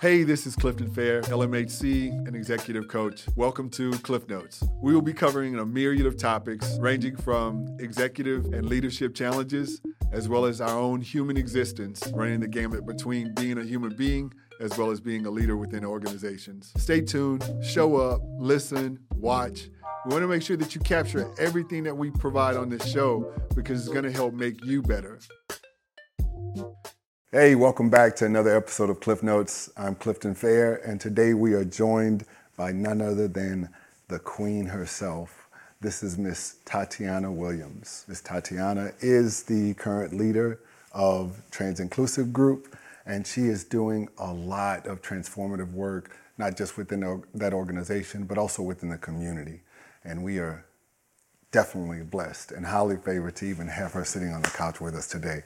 Hey, this is Clifton Fair, LMHC and executive coach. Welcome to Klif Notes. We will be covering a myriad of topics ranging from executive and leadership challenges, as well as our own human existence, running the gamut between being a human being as well as being a leader within organizations. Stay tuned, show up, listen, watch. We want to make sure that you capture everything that we provide on this show because it's going to help make you better. Hey, welcome back to another episode of Klif Notes. I'm Clifton Fair, and today we are joined by none other than the Queen herself. This is Miss Tatiana Williams. Miss Tatiana is the current leader of Transinclusive Group, and she is doing a lot of transformative work, not just within that organization, but also within the community. And we are definitely blessed and highly favored to even have her sitting on the couch with us today.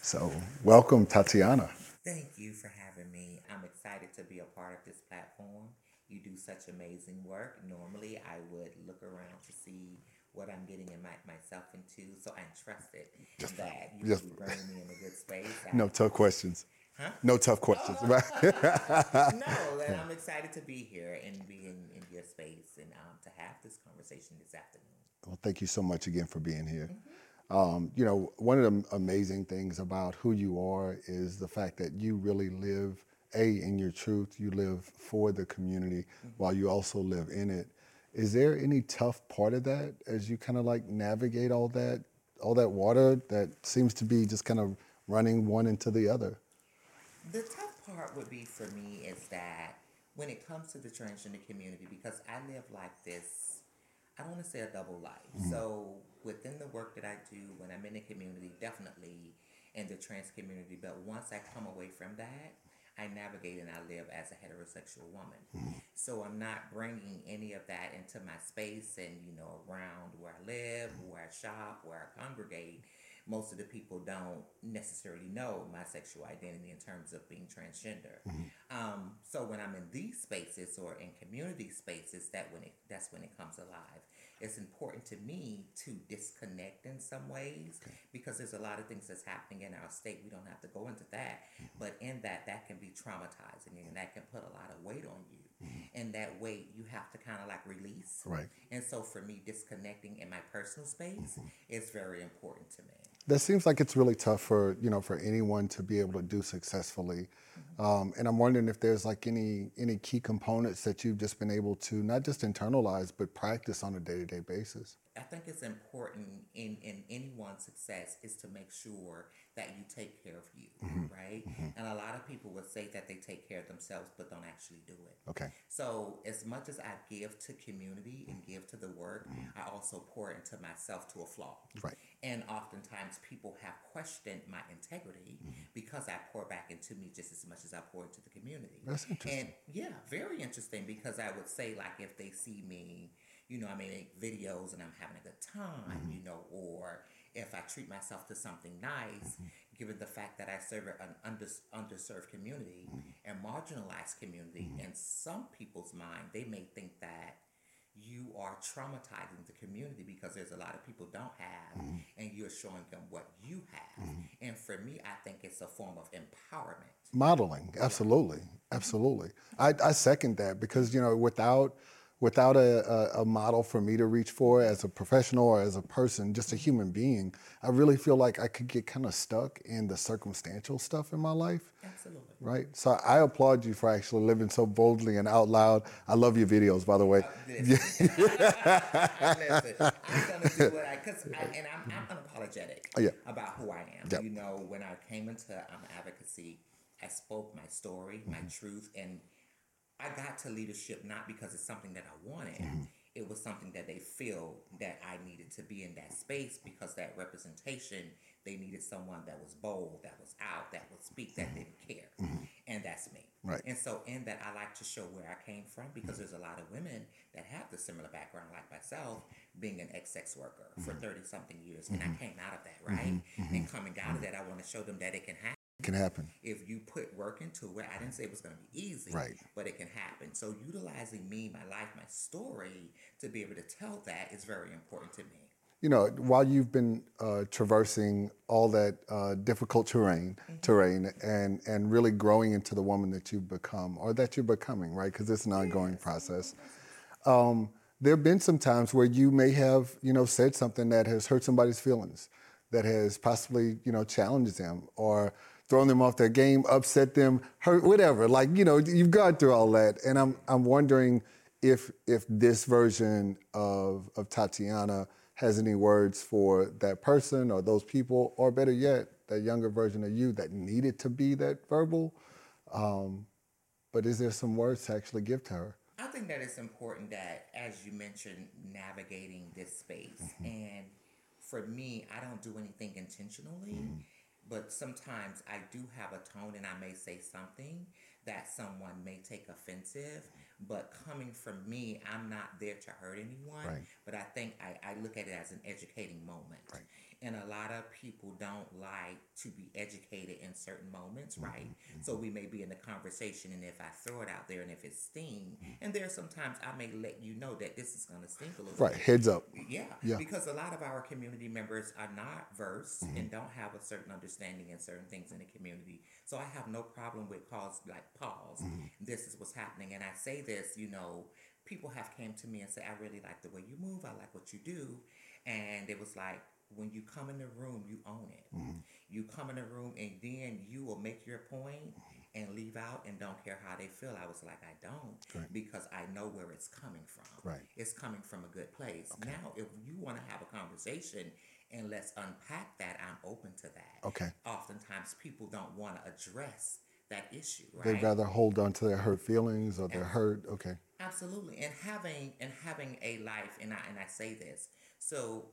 So, welcome, Tatiana. Thank you for having me. I'm excited to be a part of this platform. You do such amazing work. Normally, I would look around to see what I'm getting in my, myself into, so I'm trusted just, that you just, bring me in a good space. no tough questions. Huh? No tough questions, oh, right? no, and I'm excited to be here and be in, in your space and um, to have this conversation this afternoon. Well, thank you so much again for being here. Mm-hmm. Um, you know, one of the amazing things about who you are is the fact that you really live a in your truth. You live for the community mm-hmm. while you also live in it. Is there any tough part of that as you kind of like navigate all that, all that water that seems to be just kind of running one into the other? The tough part would be for me is that when it comes to the transgender community, because I live like this I don't want to say a double life. Mm-hmm. So within the work that I do when I'm in the community, definitely in the trans community, but once I come away from that, I navigate and I live as a heterosexual woman. Mm-hmm. So I'm not bringing any of that into my space and, you know, around where I live, where I shop, where I congregate most of the people don't necessarily know my sexual identity in terms of being transgender. Mm-hmm. Um, so when I'm in these spaces or in community spaces, that when it that's when it comes alive. It's important to me to disconnect in some ways okay. because there's a lot of things that's happening in our state. We don't have to go into that, mm-hmm. but in that, that can be traumatizing and that can put a lot of weight on you. Mm-hmm. And that weight you have to kind of like release. Right. And so for me, disconnecting in my personal space mm-hmm. is very important to me that seems like it's really tough for you know for anyone to be able to do successfully mm-hmm. um, and i'm wondering if there's like any any key components that you've just been able to not just internalize but practice on a day-to-day basis i think it's important in in anyone's success is to make sure that you take care of you, mm-hmm. right? Mm-hmm. And a lot of people would say that they take care of themselves but don't actually do it. Okay. So as much as I give to community and give to the work, mm-hmm. I also pour into myself to a flaw. Right. And oftentimes people have questioned my integrity mm-hmm. because I pour back into me just as much as I pour into the community. That's interesting. And yeah, very interesting because I would say like if they see me, you know, I make videos and I'm having a good time, mm-hmm. you know, or if I treat myself to something nice, mm-hmm. given the fact that I serve an under, underserved community mm-hmm. and marginalized community, mm-hmm. in some people's mind, they may think that you are traumatizing the community because there's a lot of people don't have mm-hmm. and you're showing them what you have. Mm-hmm. And for me, I think it's a form of empowerment. Modeling, absolutely. Absolutely. I, I second that because, you know, without without a, a, a, model for me to reach for as a professional or as a person, just a human being, I really feel like I could get kind of stuck in the circumstantial stuff in my life. Absolutely. Right? So I applaud you for actually living so boldly and out loud. I love your videos, by the way. listen, I'm going to do what I, cause I, and I'm, I'm unapologetic oh, yeah. about who I am. Yep. You know, when I came into um, advocacy, I spoke my story, my mm-hmm. truth, and I got to leadership not because it's something that I wanted. Mm-hmm. It was something that they feel that I needed to be in that space because that representation, they needed someone that was bold, that was out, that would speak, that mm-hmm. didn't care. Mm-hmm. And that's me. Right. And so in that I like to show where I came from because mm-hmm. there's a lot of women that have the similar background like myself, being an ex sex worker for mm-hmm. 30 something years. And I mm-hmm. came out of that, right? And coming out of that I want to show them that it can happen can happen if you put work into it. I didn't say it was going to be easy, right? But it can happen. So utilizing me, my life, my story to be able to tell that is very important to me. you know, while you've been uh, traversing all that uh, difficult terrain, terrain, and and really growing into the woman that you've become, or that you're becoming, right? Because it's an ongoing process. Um, there have been some times where you may have, you know, said something that has hurt somebody's feelings, that has possibly, you know, challenged them or thrown them off their game, upset them, hurt, whatever. Like, you know, you've gone through all that, and I'm I'm wondering if if this version of of Tatiana has any words for that person or those people, or better yet, that younger version of you that needed to be that verbal. Um, but is there some words to actually give to her? I think that it's important that, as you mentioned, navigating this space. Mm-hmm. And for me, I don't do anything intentionally, Mm-hmm. But sometimes I do have a tone and I may say something that someone may take offensive. But coming from me, I'm not there to hurt anyone. Right. But I think I, I look at it as an educating moment. Right. And a lot of people don't like to be educated in certain moments, Mm-hmm. right? So we may be in a conversation, and if I throw it out there, and if it sting, and there are sometimes I may let you know that this is going to stink a little Right, bit. heads up. Yeah, Yeah. Mm-hmm. because a lot of our community members are not versed and don't have a certain understanding in certain things in the community. So I have no problem with calls like pause. Mm-hmm. This is what's happening, and I say this, you know, people have came to me and say, I really like the way you move. I like what you do, and it was like when you come in the room, you own it. Mm-hmm. You come in the room, and then you will make your point and leave out and don't care how they feel. I was like, I don't, Right. because I know where it's coming from Right. it's coming from a good place. Now, if you want to have a conversation and let's unpack that, I'm open to that. Okay. Oftentimes, people don't want to address that issue, right? They'd rather hold on to their hurt feelings or their hurt. Okay. Absolutely, and having and having a life, and I and I say this. So,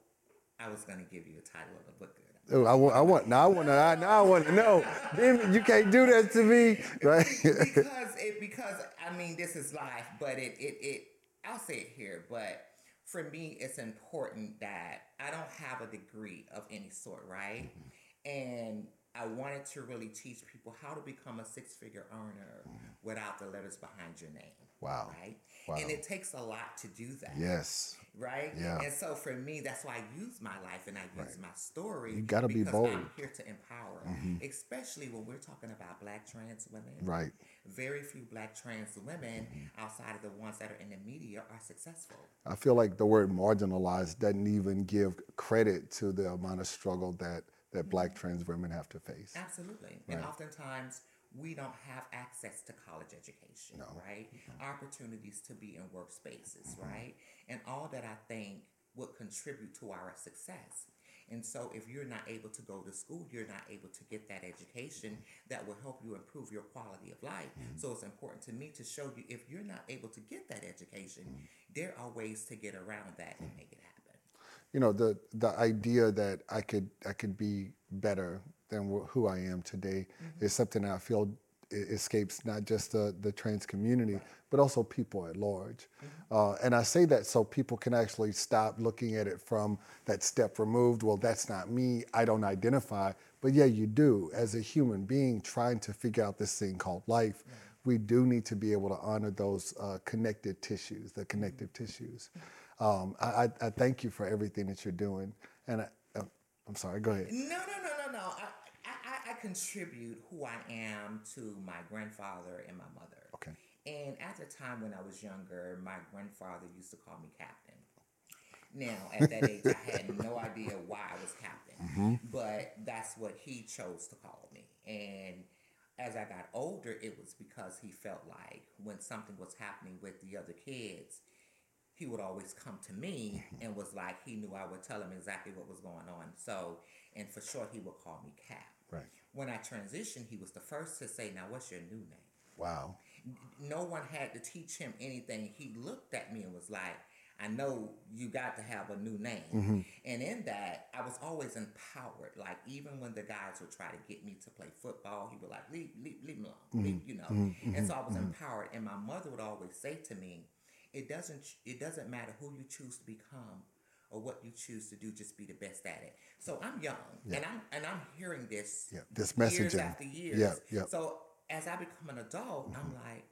I was going to give you a title of the book. Oh, I want, I want, now I want to, I, now I want to know. Damn you can't do that to me, right? because it because I mean this is life, but it it it I'll say it here, but for me it's important that I don't have a degree of any sort, right? Mm-hmm. And I wanted to really teach people how to become a six figure earner mm-hmm. without the letters behind your name. Wow. Right? Wow. And it takes a lot to do that. yes. Right? Yeah. And so for me, that's why I use my life and I use my story. You gotta be bold. Mm-hmm. I'm here to empower, especially when we're talking about black trans women. Right. Very few black trans women outside of the ones that are in the media are successful. I feel like the word marginalized doesn't even give credit to the amount of struggle that, that black trans women have to face. Absolutely. And oftentimes we don't have access to college education, right? Opportunities to be in workspaces, mm-hmm. right? And all that I think would contribute to our success. And so if you're not able to go to school, you're not able to get that education that will help you improve your quality of life. Mm-hmm. So it's important to me to show you if you're not able to get that education, mm-hmm. there are ways to get around that and make it happen. you know the the idea that I could I could be better than who I am today is something that I feel escapes not just the the trans community but also people at large. Uh, and I say that so people can actually stop looking at it from that step removed. Well, that's not me. I don't identify. But yeah, you do. As a human being trying to figure out this thing called life, we do need to be able to honor those uh, connected tissues, the connective tissues. Um, I, I, thank you for everything that you're doing. And I, I'm sorry, go ahead. No, no, no, no, no. I, I, I- contribute who I am to my grandfather and my mother. Okay. And at the time when I was younger, my grandfather used to call me captain. Now, at that age, I had no idea why I was captain, mm-hmm. but that's what he chose to call me. And as I got older, it was because he felt like when something was happening with the other kids, he would always come to me mm-hmm. and was like he knew I would tell him exactly what was going on. So, and for short, he would call me Cap. Right. When I transitioned, he was the first to say, "Now, what's your new name?" Wow. No one had to teach him anything. He looked at me and was like, "I know you got to have a new name." Mm-hmm. And in that, I was always empowered. Like even when the guys would try to get me to play football, he would like, "Leave, leave, leave me alone," mm-hmm. leave, you know. And so I was empowered. And my mother would always say to me, it doesn't it doesn't matter who you choose to become or what you choose to do just be the best at it so i'm young and i'm and i'm hearing this Yeah, this years messaging. after years Yeah, yeah. so as i become an adult i'm like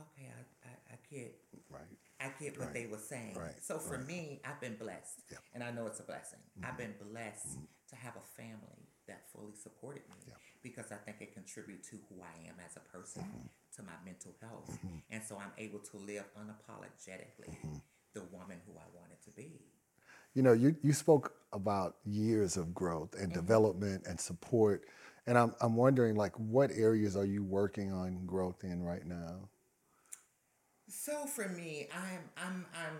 okay i i, I get Right. I get what Right. they were saying. Right. So for Right. me, I've been blessed, Yeah. and I know it's a blessing. Mm-hmm. I've been blessed to have a family that fully supported me Yeah. because I think it contributed to who I am as a person, Mm-hmm. to my mental health, and so I'm able to live unapologetically Mm-hmm. the woman who I wanted to be. You know, you, you spoke about years of growth and development and support. And I'm, I'm wondering, like, what areas are you working on growth in right now? So for me, I'm I'm I'm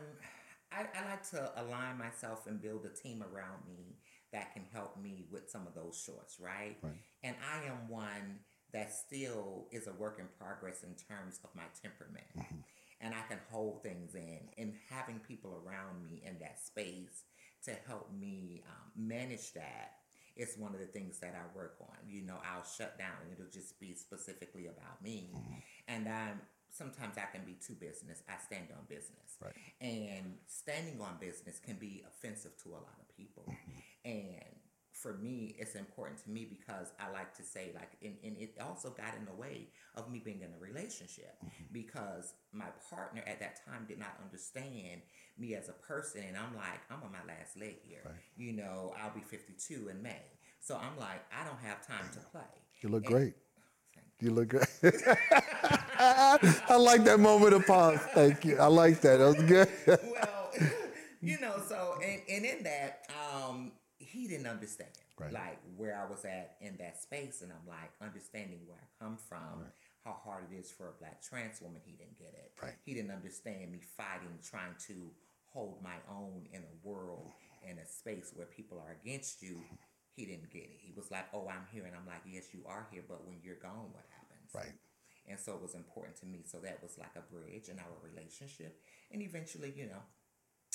I, I like to align myself and build a team around me that can help me with some of those shorts, right? Right. And I am one that still is a work in progress in terms of my temperament. Mm-hmm. And I can hold things in and having people around me in that space to help me um, manage that is one of the things that I work on. You know, I'll shut down and it'll just be specifically about me. Mm-hmm. And I'm sometimes I can be too business. I stand on business. Right. And standing on business can be offensive to a lot of people. Mm-hmm. And for me, it's important to me because I like to say, like, and, and it also got in the way of me being in a relationship because my partner at that time did not understand me as a person. And I'm like, I'm on my last leg here. Right. You know, I'll be 52 in May. So I'm like, I don't have time to play. You look And- great. You look great. I like that moment of pause. Thank you. I like that. That was good. well, you know, so and, and in that, um, he didn't understand Right. like where I was at in that space, and I'm like understanding where I come from, how hard it is for a black trans woman. He didn't get it. Right. He didn't understand me fighting, trying to hold my own in a world in a space where people are against you. He didn't get it. He was like, "Oh, I'm here," and I'm like, "Yes, you are here, but when you're gone, what happens?" Right. And so it was important to me. So that was like a bridge in our relationship. And eventually, you know,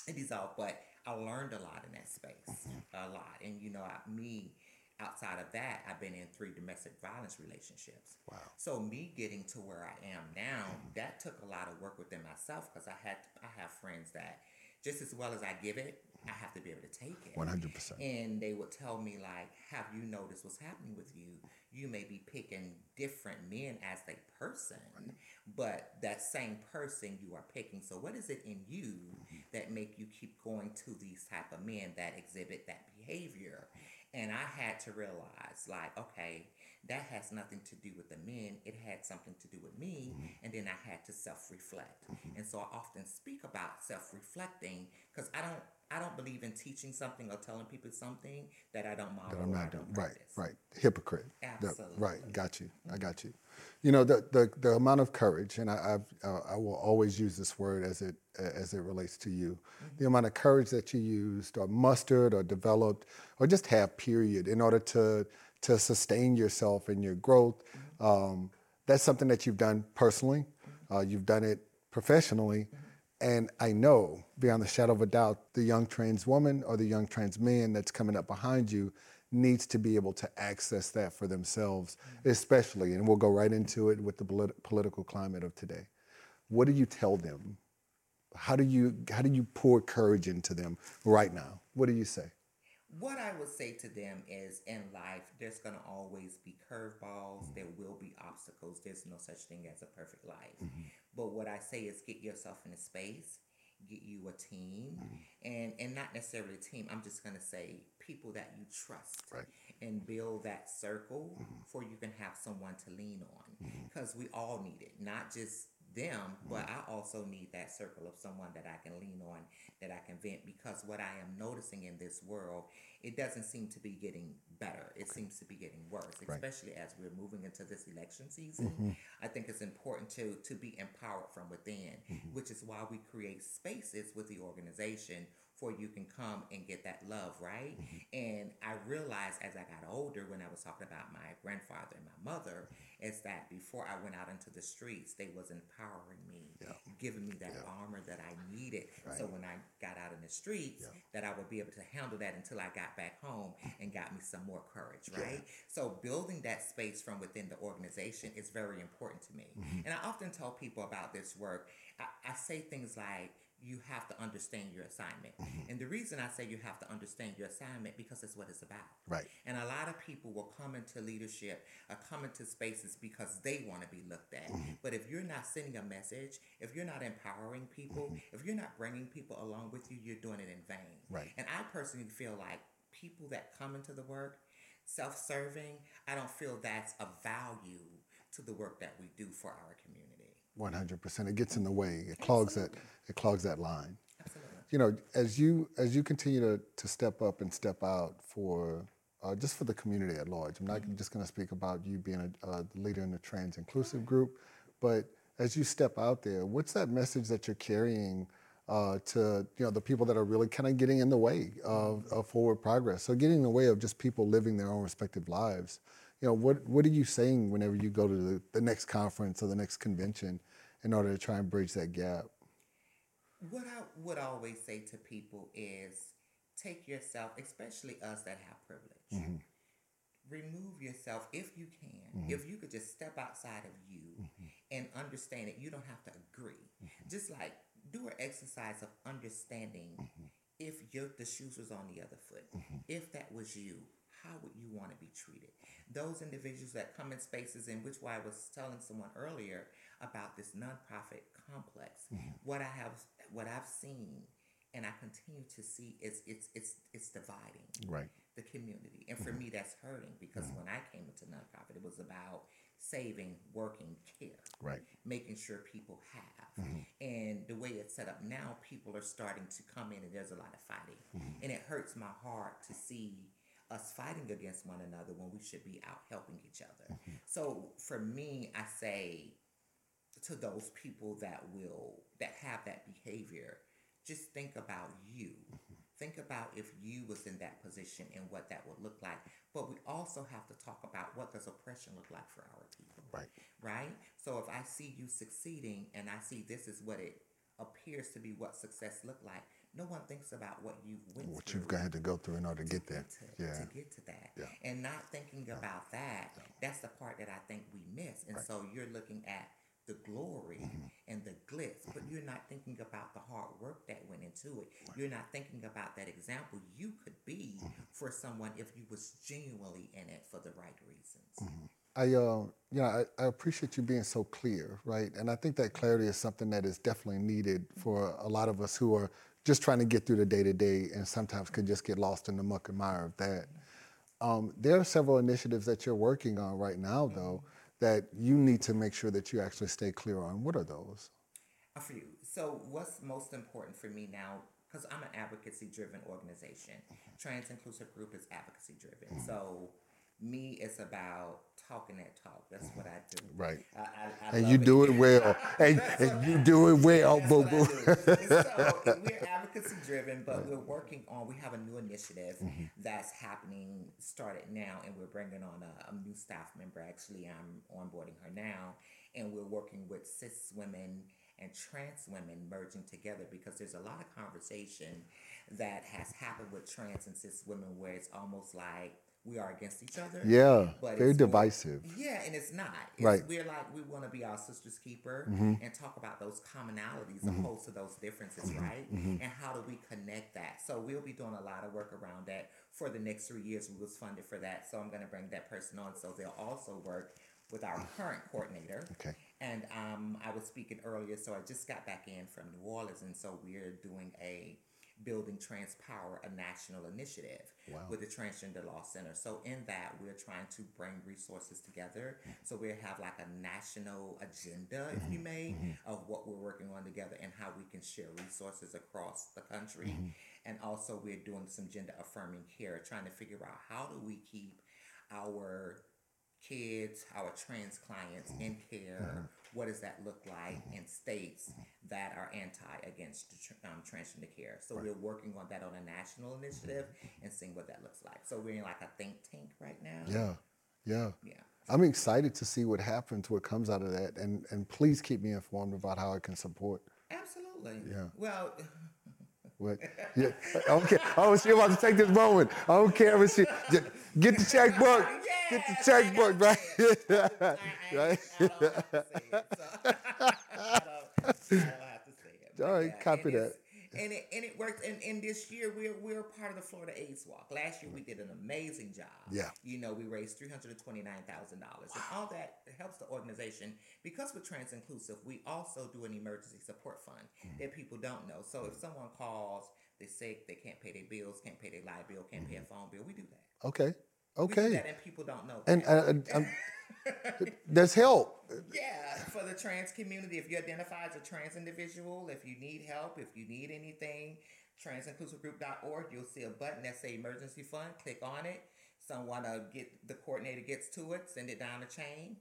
it dissolved. But I learned a lot in that space, a lot. And, you know, I, me, outside of that, I've been in three domestic violence relationships. Wow. So me getting to where I am now, that took a lot of work within myself because I had, I have friends that just as well as I give it, I have to be able to take it. 100%. And they would tell me like, "Have you noticed what's happening with you? You may be picking different men as a person, but that same person you are picking. So what is it in you that make you keep going to these type of men that exhibit that behavior?" And I had to realize like, okay, that has nothing to do with the men. It had something to do with me, mm-hmm. and then I had to self-reflect. And so I often speak about self-reflecting because I don't I don't believe in teaching something or telling people something that I don't model. that I'm not doing. don't Right, right. Hypocrite. The- Absolutely. right, got you. I got you. You know, the, the, the amount of courage, and I, I've, uh, I will always use this word as it, as it relates to you, the amount of courage that you used or mustered or developed or just have, period, in order to, to sustain yourself and your growth. Um, that's something that you've done personally. Uh, you've done it professionally. And I know, beyond the shadow of a doubt, the young trans woman or the young trans man that's coming up behind you needs to be able to access that for themselves, mm-hmm. especially, and we'll go right into it with the polit- political climate of today. What do you tell them? How do you how do you pour courage into them right now? What do you say? What I would say to them is in life, there's going to always be curveballs. Mm-hmm. There will be obstacles. There's no such thing as a perfect life. Mm-hmm. But what I say is get yourself in a space, get you a team, mm-hmm. and, and not necessarily a team. I'm just going to say people that you trust Right. and build that circle mm-hmm. for you can have someone to lean on mm-hmm. because we all need it, not just them, but mm-hmm. I also need that circle of someone that I can lean on, that I can vent. Because what I am noticing in this world, it doesn't seem to be getting better. It seems to be getting worse, especially as we're moving into this election season. Mm-hmm. I think it's important to to be empowered from within, mm-hmm. which is why we create spaces with the organization for you can come and get that love, right? And I realized as I got older, when I was talking about my grandfather and my mother, is that before I went out into the streets, they was empowering me, Yeah. giving me that Yeah. armor that I needed. So when I got out in the streets, Yeah. that I would be able to handle that until I got back home and got me some more courage, right? So building that space from within the organization is very important to me. Mm-hmm. And I often tell people about this work. I, I say things like, you have to understand your assignment. Mm-hmm. And the reason I say you have to understand your assignment because it's what it's about. Right. And a lot of people will come into leadership or come into spaces because they want to be looked at. Mm-hmm. But if you're not sending a message, if you're not empowering people, mm-hmm. if you're not bringing people along with you, you're doing it in vain. Right. And I personally feel like people that come into the work self-serving, I don't feel that's a value to the work that we do for our community. One hundred percent. It gets in the way. It clogs that. It clogs that line. Absolutely. You know, as you as you continue to, to step up and step out for uh, just for the community at large. I'm not just going to speak about you being a, a leader in the trans inclusive group, but as you step out there, what's that message that you're carrying uh, to you know the people that are really kind of getting in the way of, of forward progress? So getting in the way of just people living their own respective lives. You know, what what are you saying whenever you go to the, the next conference or the next convention in order to try and bridge that gap? What I would always say to people is take yourself, especially us that have privilege, mm-hmm. remove yourself if you can. Mm-hmm. If you could just step outside of you mm-hmm. and understand it, you don't have to agree. Just like do an exercise of understanding if your the shoes was on the other foot. If that was you, how would you want to be treated? Those individuals that come in spaces in which why I was telling someone earlier about this nonprofit complex, mm-hmm. what I have what I've seen and I continue to see is it's it's it's dividing Right. the community. And for mm-hmm. me that's hurting because mm-hmm. when I came into nonprofit it was about saving working care Right. making sure people have. And the way it's set up now, people are starting to come in and there's a lot of fighting. And it hurts my heart to see us fighting against one another when we should be out helping each other. Mm-hmm. So for me, I say to those people that will that have that behavior, just think about you. Mm-hmm. Think about if you was in that position and what that would look like. But we also have to talk about what does oppression look like for our people Right. right? So if I see you succeeding and I see this is what it appears to be what success look like, no one thinks about what you've went What you've had to go through in order to get there. to, Yeah. to get to that. Yeah. And not thinking about that, that's the part that I think we miss. And so you're looking at the glory Mm-hmm. and the glitz, but you're not thinking about the hard work that went into it. You're not thinking about that example you could be Mm-hmm. for someone if you was genuinely in it for the right reasons. Mm-hmm. I, uh, you know, I, I appreciate you being so clear, right? And I think that clarity is something that is definitely needed for a lot of us who are just trying to get through the day to day and sometimes could just get lost in the muck and mire of that. Um, there are several initiatives that you're working on right now, though, mm-hmm. that you need to make sure that you actually stay clear on. What are those? Uh, A few. So, what's most important for me now? Because I'm an advocacy driven organization. Mm-hmm. Transinclusive Group is advocacy driven. Mm-hmm. So, me, it's about talking that talk. That's what I do. Right. I, I, I And you do it well. And, and you do it well, boo boo. so we're advocacy driven, but we're working on. We have a new initiative mm-hmm. that's happening, started now, and we're bringing on a, a new staff member. Actually, I'm onboarding her now, and we're working with cis women and trans women merging together because there's a lot of conversation that has happened with trans and cis women where it's almost like we are against each other. Yeah, but very it's more- divisive. yeah, and it's not. It's, Right. Mm-hmm. We're like we want to be our sister's keeper and talk about those commonalities opposed to those differences, right? Mm-hmm. And how do we connect that? So we'll be doing a lot of work around that for the next three years. We was funded for that, so I'm going to bring that person on. So they'll also work with our current coordinator. Okay. And um, I was speaking earlier, so I just got back in from New Orleans, and so we're doing a building trans power a national initiative Wow. with the transgender law center. So in that we're trying to bring resources together. Mm-hmm. So we have like a national agenda if you mm-hmm. may mm-hmm. of what we're working on together and how we can share resources across the country. And also we're doing some gender affirming care trying to figure out how do we keep our kids, our trans clients in care. What does that look like in states that are anti against um, transgender care? So we're working on that on a national initiative and seeing what that looks like. So we're in like a think tank right now. Yeah, yeah. Yeah. I'm excited to see what happens, what comes out of that, and and please keep me informed about how I can support. Absolutely. Yeah. Well, What? Yeah. Okay. Oh, she about to take this moment. I don't care if she get the checkbook. Get the checkbook, I right? I, I, I don't have to say it. So I, don't, I don't have to say it. All right, Yeah, copy that. it's- And it and it works. And, and this year we're we're part of the Florida AIDS Walk. Last year we did an amazing job. Yeah. You know, we raised three hundred and twenty nine thousand dollars, and all that helps the organization because we're trans inclusive. We also do an emergency support fund Mm-hmm. that people don't know. So if someone calls, they're sick, they can't pay their bills, can't pay their light bill, can't pay a phone bill, we do that. Okay. Okay. that, and people don't know. And, that. and, and um, there's help. Yeah, for the trans community, if you identify as a trans individual, if you need help, if you need anything, transinclusivegroup.org, you'll see a button that say emergency fund. Click on it. Someone uh, get the coordinator gets to it, send it down the chain,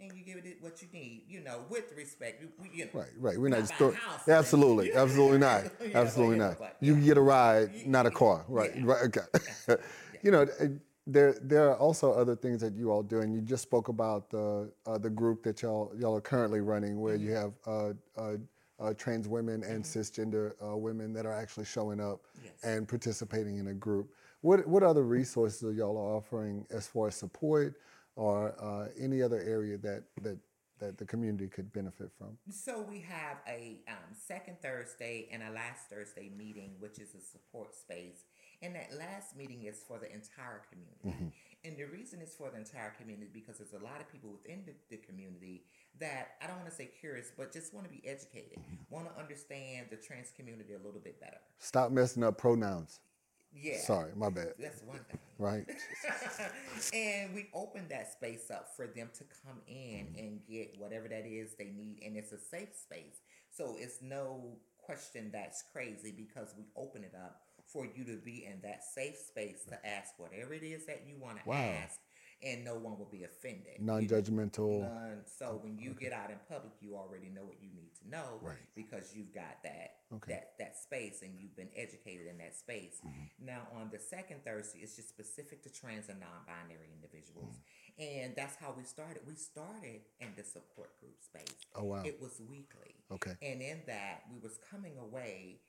and you give it what you need. You know, with respect. We, you know, Right, right. We're not not just buying throwing. house, Absolutely, absolutely not. Yeah, Absolutely yeah, not. You can get a ride, not a car. Right, yeah. right. Okay. you know, uh, there there are also other things that you all do, and you just spoke about the uh, the group that y'all y'all are currently running, where you have uh, uh, uh, trans women and cisgender uh, women that are actually showing up Yes. and participating in a group. What what other resources are y'all offering as far as support or uh, any other area that that that the community could benefit from? So we have a um, second Thursday and a last Thursday meeting, which is a support space. And that last meeting is for the entire community. Mm-hmm. And the reason it's for the entire community because there's a lot of people within the, the community that I don't want to say curious, but just want to be educated, mm-hmm. want to understand the trans community a little bit better. Stop messing up pronouns. Yeah. Sorry, my bad. That's one thing. Right. and we open that space up for them to come in mm-hmm. and get whatever that is they need and it's a safe space so it's no question that's crazy because we open it up for you to be in that safe space to ask whatever it is that you want to Wow. ask and no one will be offended Non-judgmental. None. So when you get out in public, you already know what you need to know, Right. Because you've got that Okay. that that space and you've been educated in that space. Mm-hmm. Now on the second Thursday, it's just specific to trans and non-binary individuals, Mm-hmm. and that's how we started. We started in the support group space. Oh, wow. It was weekly. Okay. And in that, we was coming away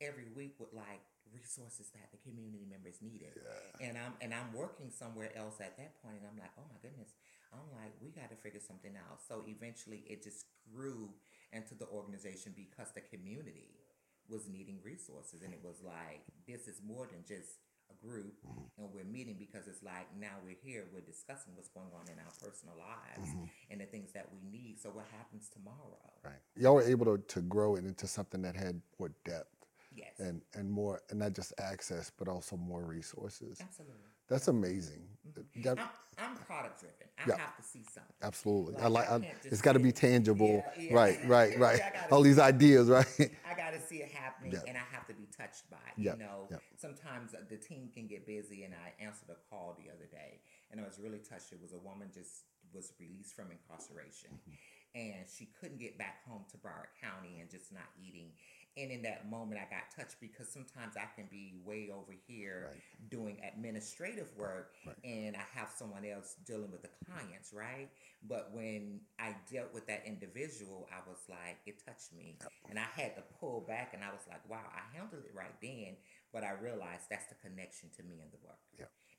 every week with like resources that the community members needed. And I'm and I'm working somewhere else at that point and I'm like, oh my goodness. I'm like, we gotta figure something out. So eventually it just grew into the organization because the community was needing resources and it was like this is more than just a group mm-hmm. and we're meeting because it's like now we're here we're discussing what's going on in our personal lives mm-hmm. and the things that we need so what happens tomorrow Right. Y'all were able to, to grow it into something that had more depth yes and, and more, and not just access, but also more resources. absolutely That's amazing. That- I'm, I'm product driven. I Yeah. have to see something. absolutely. I Like, like. I I, it's got to be tangible. Yeah, yeah. Right. Right. Right. All these ideas. Right. I got to see it happening, and I have to be touched by it. You know, sometimes the team can get busy, and I answered a call the other day, and I was really touched. It was a woman just was released from incarceration, Mm-hmm. and she couldn't get back home to Broward County and just not eating. And in that moment, I got touched because sometimes I can be way over here Right. doing administrative work, and I have someone else dealing with the clients, right? But when I dealt with that individual, I was like, it touched me, and I had to pull back, and I was like, wow, I handled it right then, but I realized that's the connection to me and the work.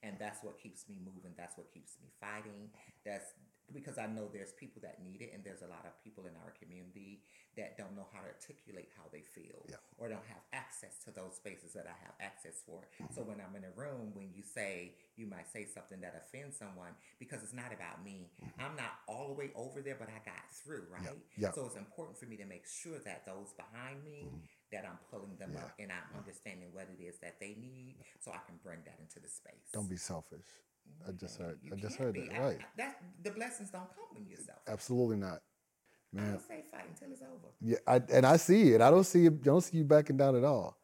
And that's what keeps me moving. That's what keeps me fighting. That's because I know there's people that need it, and there's a lot of people in our community that don't know how to articulate how they feel Yeah. or don't have access to those spaces that I have access for. So when I'm in a room, when you say, you might say something that offends someone because it's not about me. Mm-hmm. I'm not all the way over there, but I got through, right? yeah. So it's important for me to make sure that those behind me, mm-hmm. that I'm pulling them up and I'm understanding what it is that they need so I can bring that into the space. Don't be selfish. I just heard. You I just heard be. that. Right. I- that the blessings don't come when you're selfish. Absolutely not. I don't say fight until it's over. Yeah, I, and I see it. I don't see you. Don't see you backing down at all.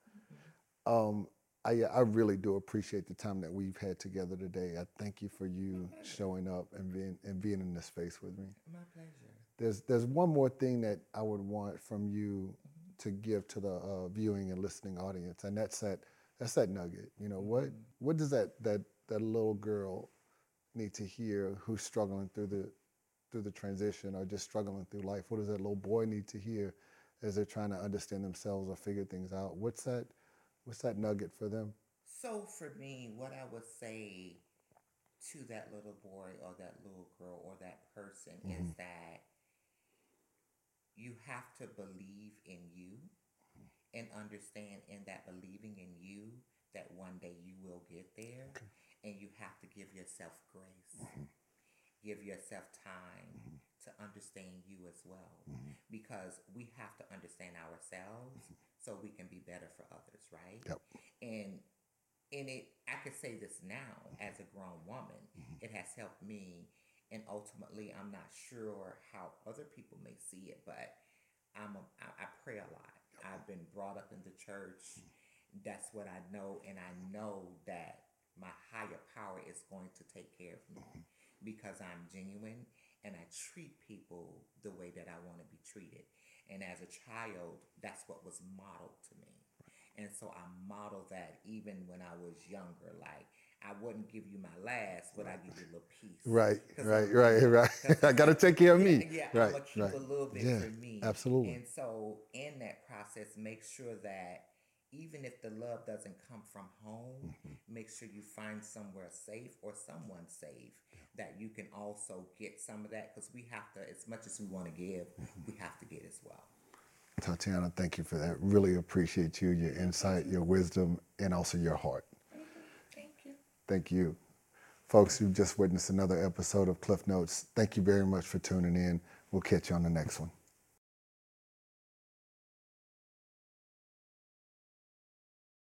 Um, I I really do appreciate the time that we've had together today. I thank you for you showing up and being and being in this space with me. My pleasure. There's there's one more thing that I would want from you to give to the uh, viewing and listening audience, and that's that that's that nugget. You know what what does that that that little girl need to hear who's struggling through the through the transition or just struggling through life? What does that little boy need to hear as they're trying to understand themselves or figure things out? What's that what's that nugget for them? So for me, what I would say to that little boy or that little girl or that person is mm-hmm. that you have to believe in you and understand in that believing in you that one day you will get there and you have to give yourself grace mm-hmm. Give yourself time mm-hmm. to understand you as well. Mm-hmm. Because we have to understand ourselves mm-hmm. so we can be better for others right? Yep. and and it i can say this now as a grown woman it has helped me and ultimately i'm not sure how other people may see it but i'm a, I, I pray a lot. I've been brought up in the church. That's what i know and i know that my higher power is going to take care of me because i'm genuine and i treat people the way that i want to be treated and as a child that's what was modeled to me and so I modeled that even when I was younger. Like I wouldn't give you my last, but I give you a little piece. Right, right, right, right. I got to take care of me. Yeah, right, I'm keep right. a little bit yeah, for me. Absolutely. And so in that process, make sure that even if the love doesn't come from home, Mm-hmm. make sure you find somewhere safe or someone safe that you can also get some of that because we have to, as much as we want to give, Mm-hmm. we have to get as well. Tatiana, thank you for that. Really appreciate you, your insight, your wisdom, and also your heart. Thank you. Thank you. Folks, you've just witnessed another episode of Klif Notes. Thank you very much for tuning in. We'll catch you on the next one.